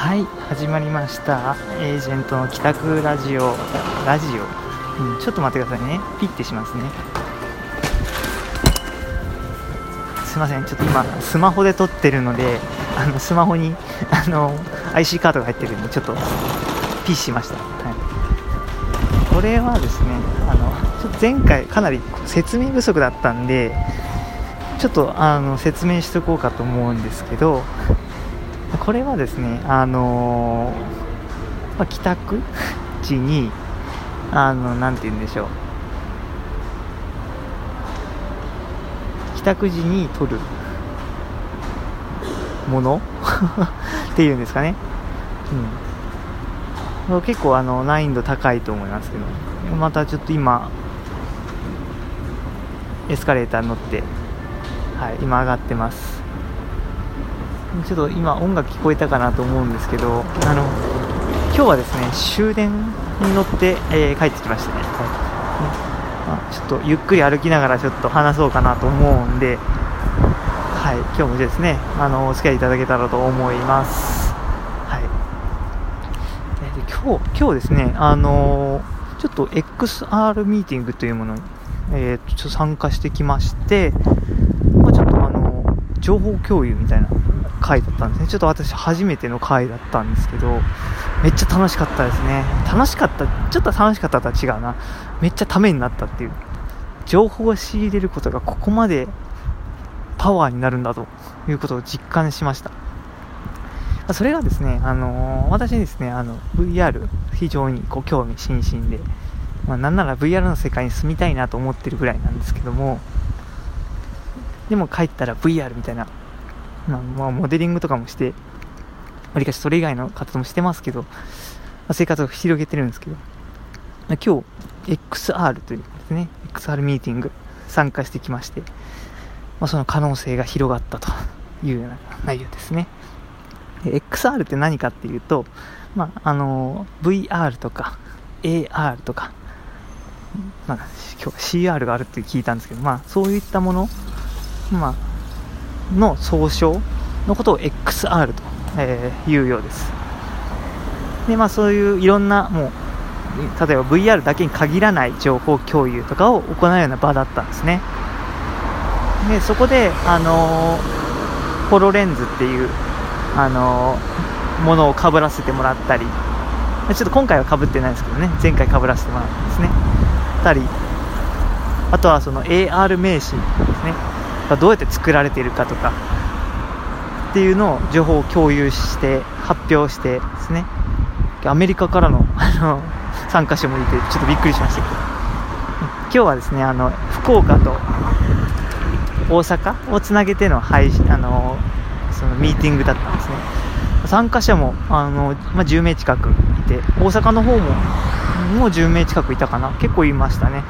はい始まりました。エージェントの帰宅ラジオ。ラジオ、うん、ちょっと待ってくださいね。ピッてしますね。すいませんちょっと今スマホで撮ってるのであのスマホにあの IC カードが入ってるんでちょっとピッしました、はい、これはですねあのちょっと前回かなり説明不足だったんでちょっとあの説明しておこうかと思うんですけどこれはですね、あの、まあ、帰宅時に、あの、なんて言うんでしょう。帰宅時に撮るもの？っていうんですかね。うん。結構あの難易度高いと思いますけど、またちょっと今、エスカレーター乗って、はい、今上がってます。ちょっと今音楽聞こえたかなと思うんですけどあの今日はですね終電に乗って、えー、帰ってきましたね、はい。まあ、ちょっとゆっくり歩きながらちょっと話そうかなと思うんで、はい、今日もですねあのお付き合いいただけたらと思います、はい、で今日今日ですねあのちょっと XR ミーティングというものに、えー、ちょっと参加してきまして、まあ、ちょっとあの情報共有みたいな回だったんですね。ちょっと私初めての回だったんですけど、めっちゃ楽しかったですね。楽しかった、ちょっと楽しかったとは違うな。めっちゃためになったっていう。情報を仕入れることがここまでパワーになるんだということを実感しました。それがですね、あのー、私ですね、あの、VR 非常にこう興味津々で、まあ、なんなら VR の世界に住みたいなと思ってるぐらいなんですけども、でも帰ったら VR みたいなまあ、モデリングとかもして、わりかしそれ以外の活動もしてますけど、まあ、生活を広げてるんですけど、まあ、今日、XR というですね、XR ミーティング参加してきまして、まあ、その可能性が広がったというような内容ですね。XR って何かっていうと、まあ、あの、VR とか AR とか、まあ、今日 CR があるって聞いたんですけど、まあ、そういったもの、まあ、の総称のことを XR と、えー、いうようです。で、まあそういういろんなもう、例えば VR だけに限らない情報共有とかを行うような場だったんですね。で、そこで、あのー、ホロレンズっていう、あのー、ものをかぶらせてもらったり、ちょっと今回はかぶってないですけどね、前回かぶらせてもらったんですね。たり、あとはその AR 名詞ですね。どうやって作られているかとかっていうのを情報を共有して発表してですね。アメリカからのあの参加者もいてちょっとびっくりしましたけど。今日はですねあの福岡と大阪をつなげての配信あのそのミーティングだったんですね。参加者もあの、まあ、10名近くいて大阪の方ももう10名近くいたかな。結構いましたね。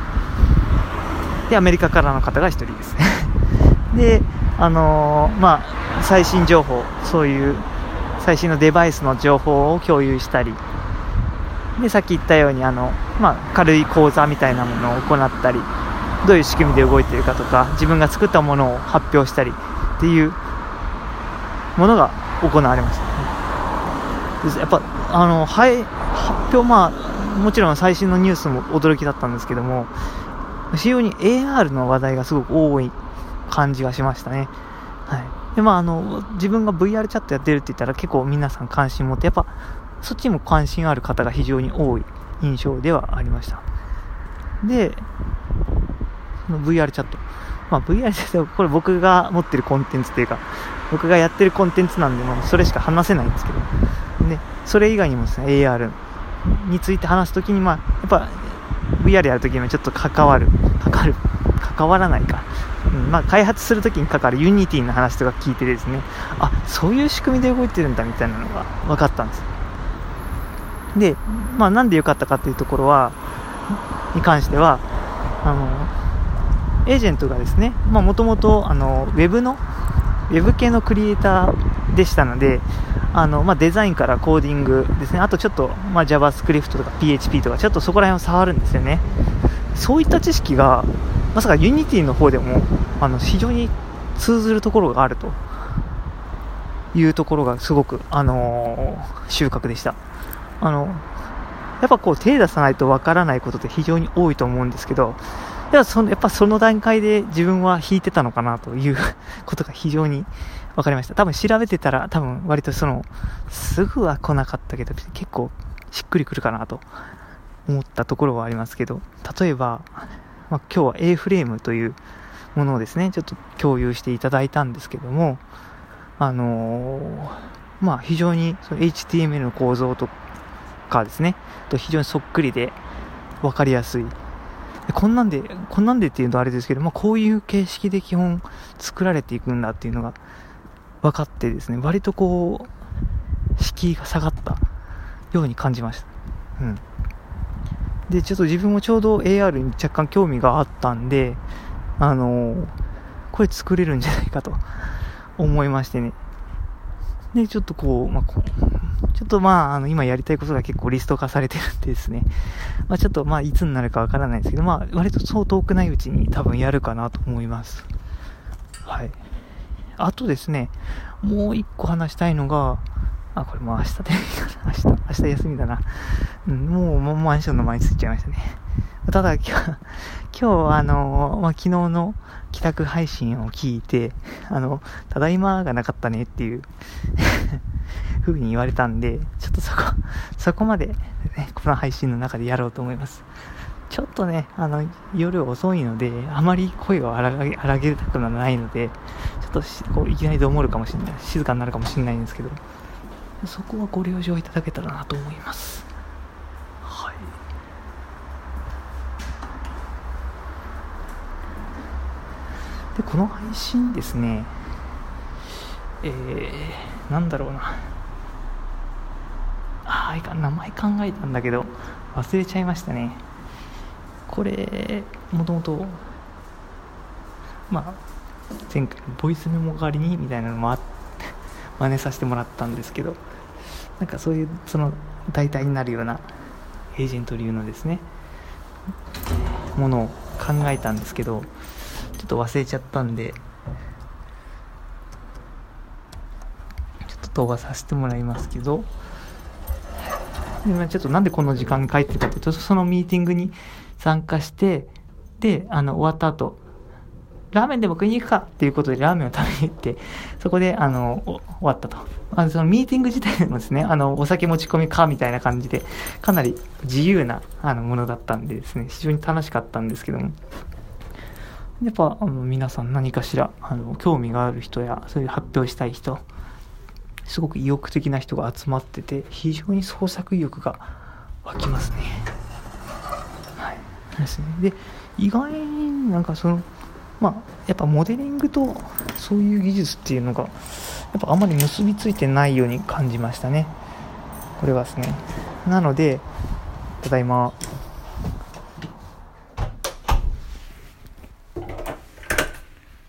でアメリカからの方が1人ですね。で、あのー、まあ、最新情報、そういう最新のデバイスの情報を共有したり、で、さっき言ったように、あの、まあ、軽い講座みたいなものを行ったり、どういう仕組みで動いているかとか、自分が作ったものを発表したりっていう。ものが行われました、ね。やっぱ、あの、はい、発表、まあ、もちろん最新のニュースも驚きだったんですけども、非常に AR の話題がすごく多い感じがしましたね。はい。で、まあ、あの、自分が VR チャットやってるって言ったら結構皆さん関心持って、やっぱ、そっちも関心ある方が非常に多い印象ではありました。で、その VRChat。まあ、 VRChat、これ僕が持ってるコンテンツっていうか、僕がやってるコンテンツなんで、もうそれしか話せないんですけど、で、それ以外にもですね、AR について話すときに、まあ、やっぱ、VR やるときにもちょっと関わる、かかる、関わらないか。まあ、開発するときにかかる Unity の話とか聞いてですね、あ、そういう仕組みで動いてるんだみたいなのが分かったんです。で、まあ、なんで良かったかっていうところは、に関しては、あの、エージェントがですね、まあ、もともと、あの、ウェブの、ウェブ系のクリエイターでしたので、あの、まあ、デザインからコーディングですね、あとちょっと、まあ、JavaScript とか PHP とか、ちょっとそこら辺を触るんですよね。そういった知識が、まさか Unity の方でもあの非常に通ずるところがあるというところがすごく、あのー、収穫でした。あのやっぱこう手出さないとわからないことって非常に多いと思うんですけど、やそのやっぱその段階で自分は引いてたのかなという ことが非常に分かりました。多分調べてたら多分割とそのすぐは来なかったけど結構しっくりくるかなと思ったところはありますけど、例えば、まあ、今日は A フレームというものをですね、ちょっと共有していただいたんですけども、あのー、まあ非常にその HTML の構造とかですね、と非常にそっくりで分かりやすい。こんなんで、こんなんでっていうとあれですけど、まあ、こういう形式で基本作られていくんだっていうのが分かってですね、割とこう、敷居が下がったように感じました。うん。で、ちょっと自分もちょうど AR に若干興味があったんで、あのー、これ作れるんじゃないかと 思いましてね。で、ちょっとこう、まあ、こうちょっとまあ、あの、今やりたいことが結構リスト化されてるんでですね。まあ、ちょっとまあ、いつになるかわからないですけど、まあ、割とそう遠くないうちに多分やるかなと思います。はい。あとですね、もう一個話したいのが、あ、これもう明日で。明日、明日休みだな。うん、もう、マンションの前に着いちゃいましたね。ただ今日、今日あの、まあ、昨日の帰宅配信を聞いて、あの、ただいまがなかったねっていう 風に言われたんで、ちょっとそこ、そこまで、ね、この配信の中でやろうと思います。ちょっとね、あの、夜遅いので、あまり声を荒げ荒げたくないので、ちょっとこういきなりどもるかもしれない、静かになるかもしれないんですけど、そこはご了承いただけたらなと思います。はい。で、この配信ですね、えー、なんだろうな。ああ、名前考えたんだけど、忘れちゃいましたね。これ、もともと、まあ、前回、ボイスメモ代わりにみたいなのもあって、真似させてもらったんですけどなんかそういうその代替になるようなエージェント流のですねものを考えたんですけどちょっと忘れちゃったんでちょっと動画させてもらいますけど今ちょっとなんでこの時間に帰ってるかというとそのミーティングに参加してであの終わった後ラーメンでも食いに行くかっていうことでラーメンを食べに行って、そこで、あの、終わったと。あのそのミーティング自体もですね、あの、お酒持ち込みかみたいな感じで、かなり自由なあのものだったんでですね、非常に楽しかったんですけども、やっぱ、あの皆さん何かしら、あの、興味がある人や、そういう発表したい人、すごく意欲的な人が集まってて、非常に創作意欲が湧きますね。はい。ですね。で、意外になんかその、まあ、やっぱモデリングとそういう技術っていうのがやっぱあまり結びついてないように感じましたね。これはですね。なのでただいま